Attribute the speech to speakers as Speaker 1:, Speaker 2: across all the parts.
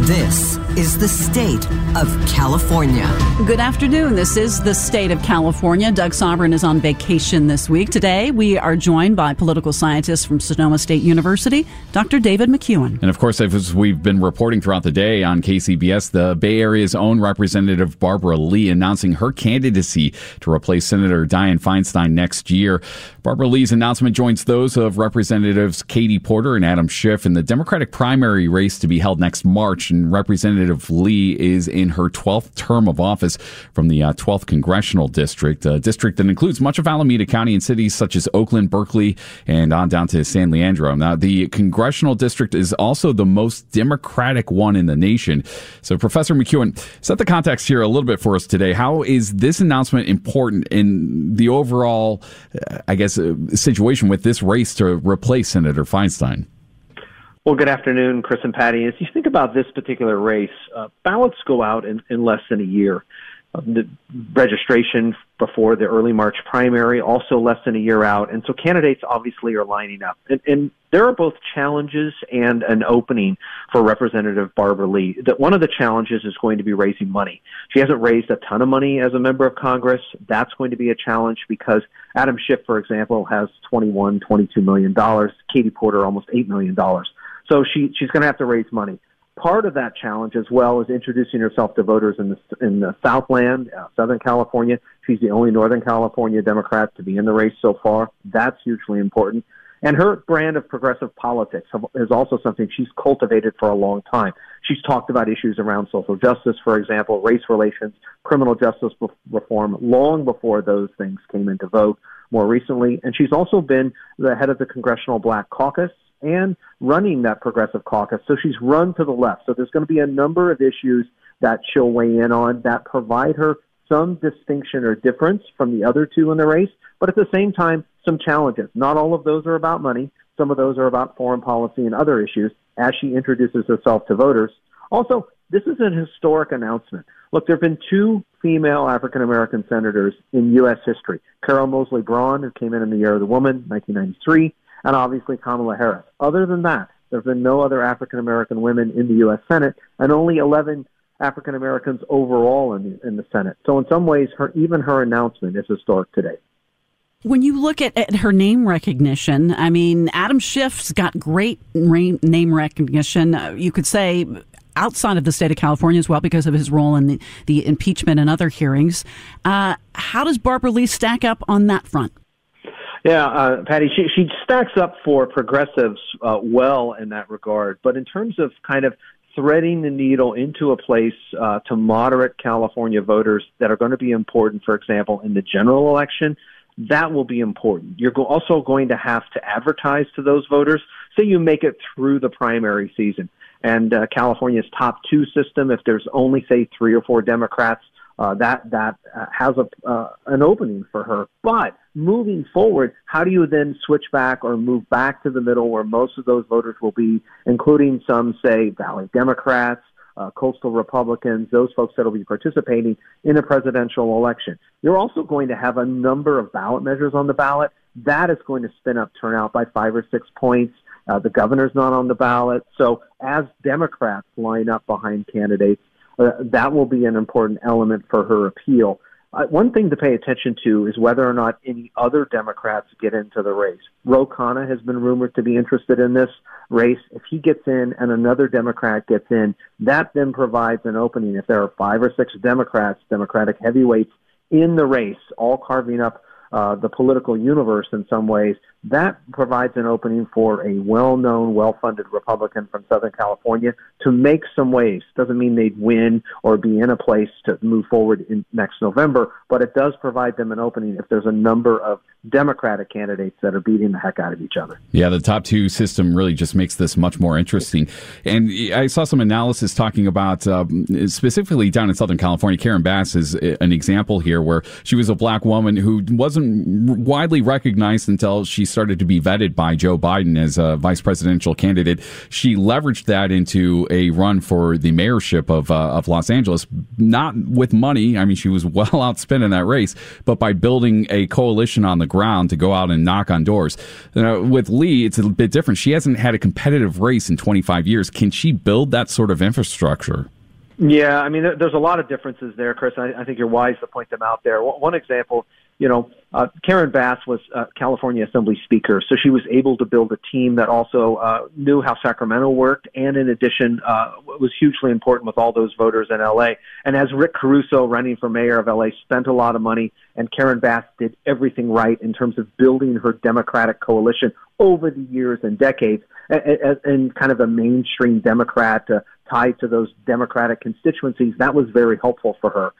Speaker 1: This is the state of California.
Speaker 2: Good afternoon. This is the state of California. Doug Sovern is on vacation this week. Today, we are joined by political scientist from Sonoma State University, Dr. David McCuan.
Speaker 3: And of course, as we've been reporting throughout the day on KCBS, the Bay Area's own Representative Barbara Lee announcing her candidacy to replace Senator Dianne Feinstein next year. Barbara Lee's announcement joins those of Representatives Katie Porter and Adam Schiff in the Democratic primary race to be held next March. Representative Lee is in her 12th term of office from the uh, 12th Congressional District, a district that includes much of Alameda County and cities such as Oakland, Berkeley, and on down to San Leandro. Now, the Congressional District is also the most Democratic one in the nation. So, Professor McCuan, set the context here a little bit for us today. How is this announcement important in the overall, uh, I guess, uh, situation with this race to replace Senator Feinstein?
Speaker 4: Well, good afternoon, Kris and Patti. As you think about this particular race, uh, ballots go out in, in less than a year. Uh, the registration before the early March primary, also less than a year out. And so candidates obviously are lining up. And, and there are both challenges and an opening for Representative Barbara Lee. That one of the challenges is going to be raising money. She hasn't raised a ton of money as a member of Congress. That's going to be a challenge because Adam Schiff, for example, has 21, 22 million dollars. Katie Porter almost eight million dollars. So she she's going to have to raise money part of that challenge as well is introducing herself to voters in the in the Southland, uh, Southern California. She's the only Northern California Democrat to be in the race so far. That's hugely important. And her brand of progressive politics is also something she's cultivated for a long time. She's talked about issues around social justice, for example, race relations, criminal justice reform, long before those things came into vogue more recently. And she's also been the head of the Congressional Black Caucus and running that progressive caucus. So she's run to the left. So there's going to be a number of issues that she'll weigh in on that provide her some distinction or difference from the other two in the race, but at the same time, some challenges. Not all of those are about money. Some of those are about foreign policy and other issues as she introduces herself to voters. Also, this is an historic announcement. Look, there have been two female African American senators in U.S. history. Carol Moseley Braun, who came in in the year of the woman, 1993, and obviously Kamala Harris. Other than that, there have been no other African American women in the U.S. Senate, and only 11 African Americans overall in the, in the Senate. So in some ways, her even her announcement is historic today.
Speaker 2: When you look at, at her name recognition, I mean, Adam Schiff's got great name recognition. Uh, you could say outside of the state of California as well because of his role in the, the impeachment and other hearings. Uh, how does Barbara Lee stack up on that front?
Speaker 4: Yeah, uh, Patti, she, she stacks up for progressives uh, well in that regard. But in terms of kind of threading the needle into a place uh, to moderate California voters that are going to be important, for example, in the general election, that will be important. You're also going to have to advertise to those voters so you make it through the primary season. And uh, California's top two system, if there's only, say, three or four Democrats, uh, that that uh, has a uh, an opening for her. But moving forward, how do you then switch back or move back to the middle where most of those voters will be, including some say Valley Democrats, uh, coastal Republicans, those folks that will be participating in a presidential election. You're also going to have a number of ballot measures on the ballot. That is going to spin up turnout by five or six points. Uh, the governor's not on the ballot. So as Democrats line up behind candidates, uh, that will be an important element for her appeal. Uh, one thing to pay attention to is whether or not any other Democrats get into the race. Ro Khanna has been rumored to be interested in this race. If he gets in and another Democrat gets in, that then provides an opening. If there are five or six Democrats, Democratic heavyweights in the race, all carving up uh, the political universe in some ways, that provides an opening for a well-known, well-funded Republican from Southern California to make some waves. Doesn't mean they'd win or be in a place to move forward in next November, but it does provide them an opening if there's a number of Democratic candidates that are beating the heck out of each other.
Speaker 3: Yeah, the top two system really just makes this much more interesting. And I saw some analysis talking about um, specifically down in Southern California. Karen Bass is an example here where she was a black woman who wasn't widely recognized until she started to be vetted by Joe Biden as a vice presidential candidate. She leveraged that into a run for the mayorship of uh, of Los Angeles, not with money. I mean, she was well outspent in that race, but by building a coalition on the ground to go out and knock on doors. With Lee, it's a bit different. She hasn't had a competitive race in 25 years. Can she build that sort of infrastructure?
Speaker 4: Yeah, I mean, there's a lot of differences there, Kris. I think you're wise to point them out there. One example you know, uh, Karen Bass was uh, California Assembly Speaker, so she was able to build a team that also uh, knew how Sacramento worked, and in addition, uh, was hugely important with all those voters in LA. And as Rick Caruso, running for mayor of LA, spent a lot of money, and Karen Bass did everything right in terms of building her Democratic coalition over the years and decades, and, and kind of a mainstream Democrat uh, tied to those Democratic constituencies. That was very helpful for her.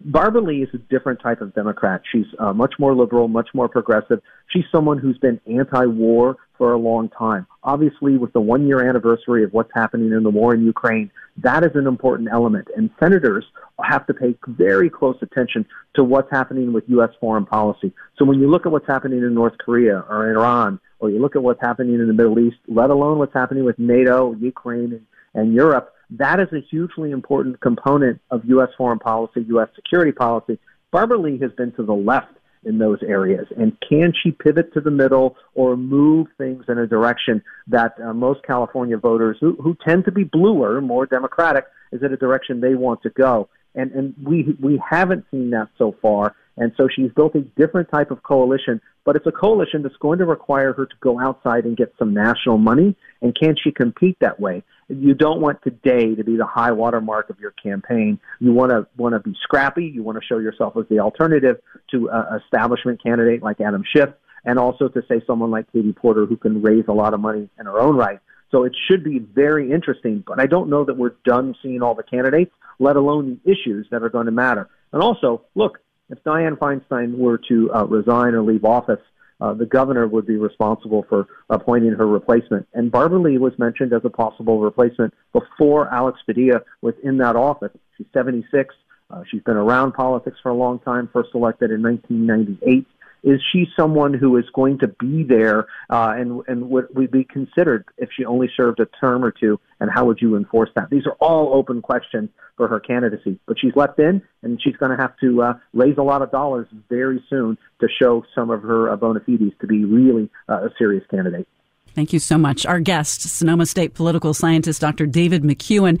Speaker 4: Barbara Lee is a different type of Democrat. She's uh, much more liberal, much more progressive. She's someone who's been anti-war for a long time. Obviously, with the one-year anniversary of what's happening in the war in Ukraine, that is an important element. And senators have to pay very close attention to what's happening with U.S. foreign policy. So when you look at what's happening in North Korea or Iran, or you look at what's happening in the Middle East, let alone what's happening with NATO, Ukraine, and, and Europe, that is a hugely important component of U.S. foreign policy, U.S. security policy. Barbara Lee has been to the left in those areas. And can she pivot to the middle or move things in a direction that uh, most California voters, who, who tend to be bluer, more democratic, is in a direction they want to go? And, and we, we haven't seen that so far. And so she's built a different type of coalition, but it's a coalition that's going to require her to go outside and get some national money. And can she compete that way? You don't want today to be the high water mark of your campaign. You want to want to be scrappy. You want to show yourself as the alternative to an establishment candidate like Adam Schiff, and also to say someone like Katie Porter who can raise a lot of money in her own right. So it should be very interesting, but I don't know that we're done seeing all the candidates, let alone the issues that are going to matter. And also, look, if Dianne Feinstein were to uh, resign or leave office, uh, the governor would be responsible for appointing her replacement. And Barbara Lee was mentioned as a possible replacement before Alex Padilla was in that office. She's 76. Uh, she's been around politics for a long time, first elected in 1998 is she someone who is going to be there uh, and and would, would be considered if she only served a term or two? And how would you enforce that? These are all open questions for her candidacy. But she's left in, and she's going to have to uh, raise a lot of dollars very soon to show some of her uh, bona fides to be really uh, a serious candidate.
Speaker 2: Thank you so much. Our guest, Sonoma State political scientist Dr. David McCuan.